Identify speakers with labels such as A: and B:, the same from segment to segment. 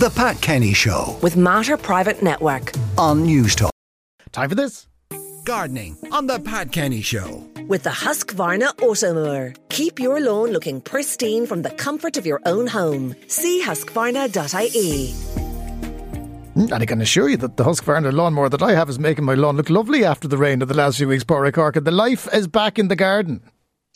A: The Pat Kenny Show
B: with Mater Private Network.
A: on Newstalk.
C: Time for this.
A: Gardening on The Pat Kenny Show.
B: With the Husqvarna Automower. Keep your lawn looking pristine from the comfort of your own home. See husqvarna.ie.
C: Mm, And I can assure you that the Husqvarna lawnmower that I have is making my lawn look lovely after the rain of the last few weeks, Pádraig Corkin, and the life is back in the garden.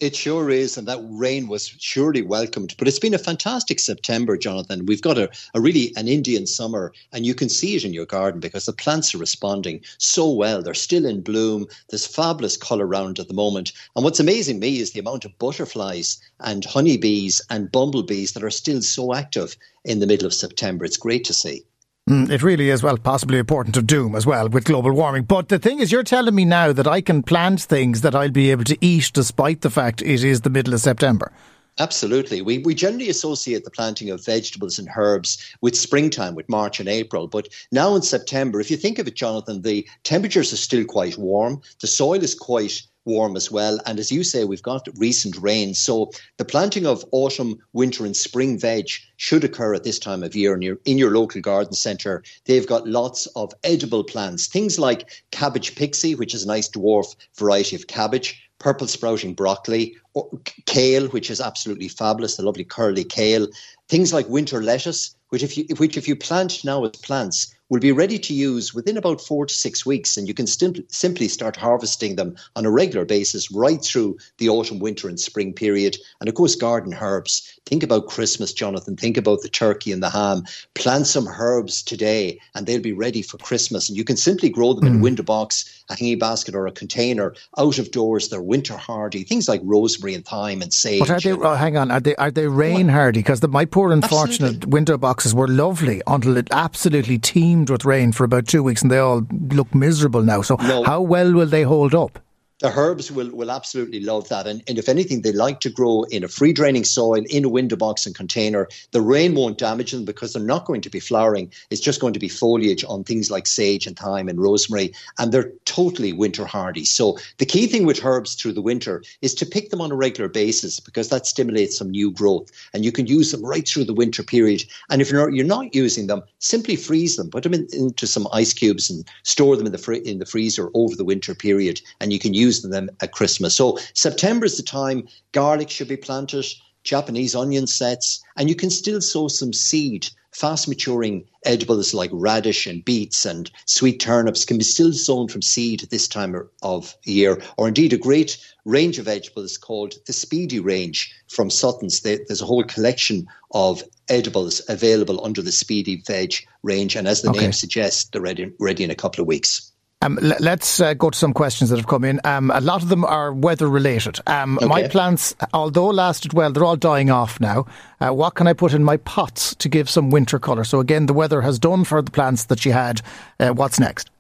D: It sure is, and that rain was surely welcomed. But it's been a fantastic September, Jonathan. We've got a, a really an Indian summer, and you can see it in your garden because the plants are responding so well. They're still in bloom. There's fabulous colour around at the moment. And what's amazing me is the amount of butterflies and honeybees and bumblebees that are still so active in the middle of September. It's great to see.
C: Mm, It really is, well, possibly a portent of doom as well with global warming. But the thing is, you're telling me now that I can plant things that I'll be able to eat despite the fact it is the middle of September.
D: Absolutely. We, we generally associate the planting of vegetables and herbs with springtime, with March and April. But now in September, if you think of it, Jonathan, the temperatures are still quite warm. The soil is quite warm as well. And as you say, we've got recent rain. So the planting of autumn, winter, and spring veg should occur at this time of year in your, in your local garden centre. They've got lots of edible plants, things like cabbage pixie, which is a nice dwarf variety of cabbage purple sprouting broccoli, or kale, which is absolutely fabulous, the lovely curly kale, things like winter lettuce, which if you which if you plant now as plants will be ready to use within about four to six weeks, and you can sim- simply start harvesting them on a regular basis right through the autumn, winter, and spring period. And of course, garden herbs. Think about Christmas, Jonathan. Think about the turkey and the ham. Plant some herbs today, and they'll be ready for Christmas. And you can simply grow them in a mm. window box, a hanging basket, or a container out of doors. They're winter hardy. Things like rosemary and thyme and sage.
C: But are they? Oh, hang on, are they? Are they rain hardy? Because the, my poor unfortunate
D: Absolutely.
C: window boxes were lovely until it absolutely teemed with rain for about two weeks, and they all look miserable now. So,
D: No.
C: how well will they hold up?
D: The herbs will, will absolutely love that. And, and if anything, they like to grow in a free draining soil, in a window box and container. The rain won't damage them because they're not going to be flowering. It's just going to be foliage on things like sage and thyme and rosemary. And they're totally winter hardy. So the key thing with herbs through the winter is to pick them on a regular basis because that stimulates some new growth. And you can use them right through the winter period. And if you're not, you're not using them, simply freeze them, put them in, into some ice cubes and store them in the, fr- in the freezer over the winter period. And you can use them at Christmas. So September is the time garlic should be planted, Japanese onion sets, and you can still sow some seed. Fast maturing edibles like radish and beets and sweet turnips can be still sown from seed at this time of year, or indeed a great range of edibles called the Speedy range from Sutton's. There's a whole collection of edibles available under the Speedy Veg range, and as the
C: Okay.
D: name suggests, they're ready, ready in a couple of weeks.
C: Um, l- let's uh, go to some questions that have come in. Um, a lot of them are weather related. Um, My plants, although lasted well, they're all dying off now. Uh, what can I put in my pots to give some winter colour? So again, the weather has done for the plants that she had. Uh, what's next?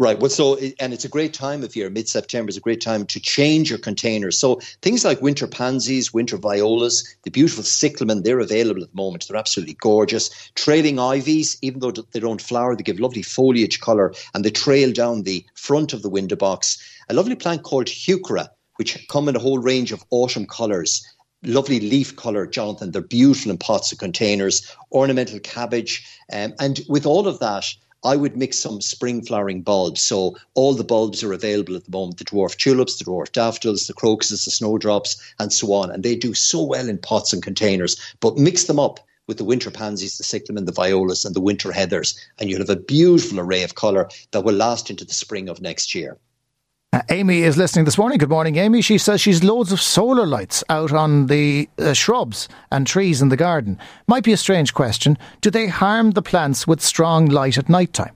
D: Right. Well, so and it's a great time of year. Mid September is a great time to change your containers. So things like winter pansies, winter violas, the beautiful cyclamen, they're available at the moment. They're absolutely gorgeous. Trailing ivies, even though they don't flower, they give lovely foliage color and they trail down the front of the window box. A lovely plant called heuchera, which come in a whole range of autumn colors lovely leaf colour, Jonathan. They're beautiful in pots and containers, ornamental cabbage. Um, and with all of that, I would mix some spring flowering bulbs. So all the bulbs are available at the moment the dwarf tulips, the dwarf daffodils, the crocuses, the snowdrops, and so on. And they do so well in pots and containers. But mix them up with the winter pansies, the cyclamen, the violas, and the winter heathers, and you'll have a beautiful array of colour that will last into the spring of next year.
C: Uh, Amy is listening this morning. Good morning, Amy. She says she's loads of solar lights out on the uh, shrubs and trees in the garden. Might be a strange question. Do they harm the plants with strong light at night time?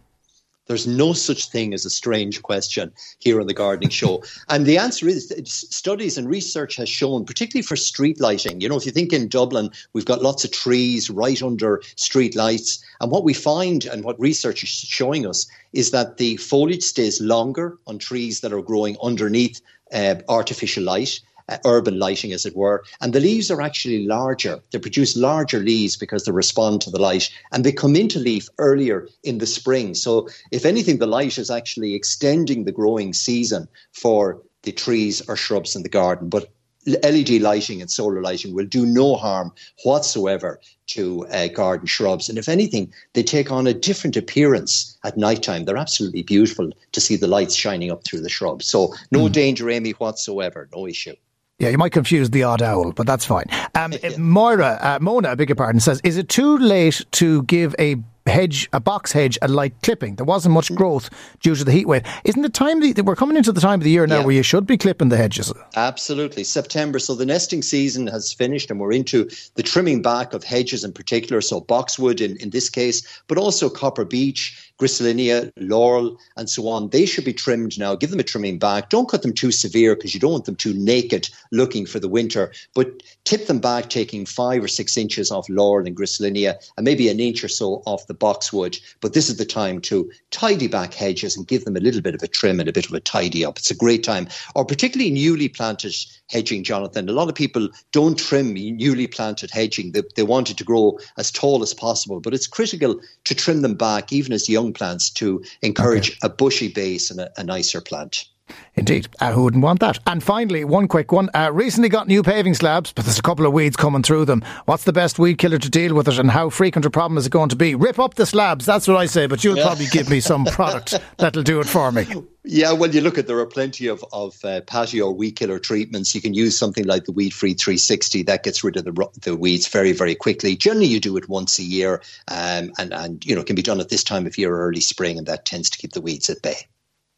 D: There's no such thing as a strange question here on the Gardening Show. And the answer is studies and research has shown, particularly for street lighting, you know, if you think in Dublin, we've got lots of trees right under street lights. And what we find and what research is showing us is that the foliage stays longer on trees that are growing underneath uh, artificial light uh, urban lighting, as it were. And the leaves are actually larger. They produce larger leaves because they respond to the light and they come into leaf earlier in the spring. So, if anything, the light is actually extending the growing season for the trees or shrubs in the garden. But LED lighting and solar lighting will do no harm whatsoever to uh, garden shrubs. And if anything, they take on a different appearance at nighttime. They're absolutely beautiful to see the lights shining up through the shrubs. So no mm. danger, Amy, whatsoever. No issue.
C: Yeah, you might confuse the odd owl, but that's fine. Um, yeah. Moira, uh, Mona, I beg your pardon, says, is it too late to give a hedge, a box hedge, a light clipping. There wasn't much growth due to the heat wave. Isn't it time that we're coming into the time of the year now yeah. where you should be clipping the hedges?
D: Absolutely. September. So the nesting season has finished and we're into the trimming back of hedges in particular. So boxwood in, in this case, but also copper beech, Griselinia, laurel, and so on. They should be trimmed now. Give them a trimming back. Don't cut them too severe because you don't want them too naked looking for the winter. But tip them back, taking five or six inches off laurel and Griselinia and maybe an inch or so off the boxwood. But this is the time to tidy back hedges and give them a little bit of a trim and a bit of a tidy up. It's a great time. Or particularly newly planted hedging, Jonathan. A lot of people don't trim newly planted hedging. They, they want it to grow as tall as possible, but it's critical to trim them back, even as young plants, to encourage okay. a bushy base and a, a nicer plant.
C: Indeed. Uh, who wouldn't want that? And finally, one quick one. Uh, recently got new paving slabs, but there's a couple of weeds coming through them. What's the best weed killer to deal with it, and how frequent a problem is it going to be? Rip up the slabs, that's what I say, but you'll yeah. probably give me some product that'll do it for me.
D: Yeah, well, you look at there are plenty of, of uh, patio weed killer treatments. You can use something like the Weed Free 360 that gets rid of the, the weeds very, very quickly. Generally, you do it once a year, um, and and you know can be done at this time of year, early spring, and that tends to keep the weeds at bay.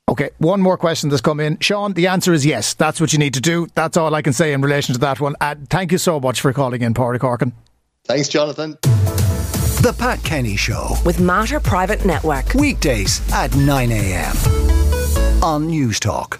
C: Okay, one more question that's come in. Sean, the answer is yes. That's what you need to do. That's all I can say in relation to that one. Uh, thank you so much for calling in, Pádraig Corkin.
D: Thanks, Jonathan.
A: The Pat Kenny Show.
B: With Mater Private Network.
A: Weekdays at 9 a.m. on Newstalk.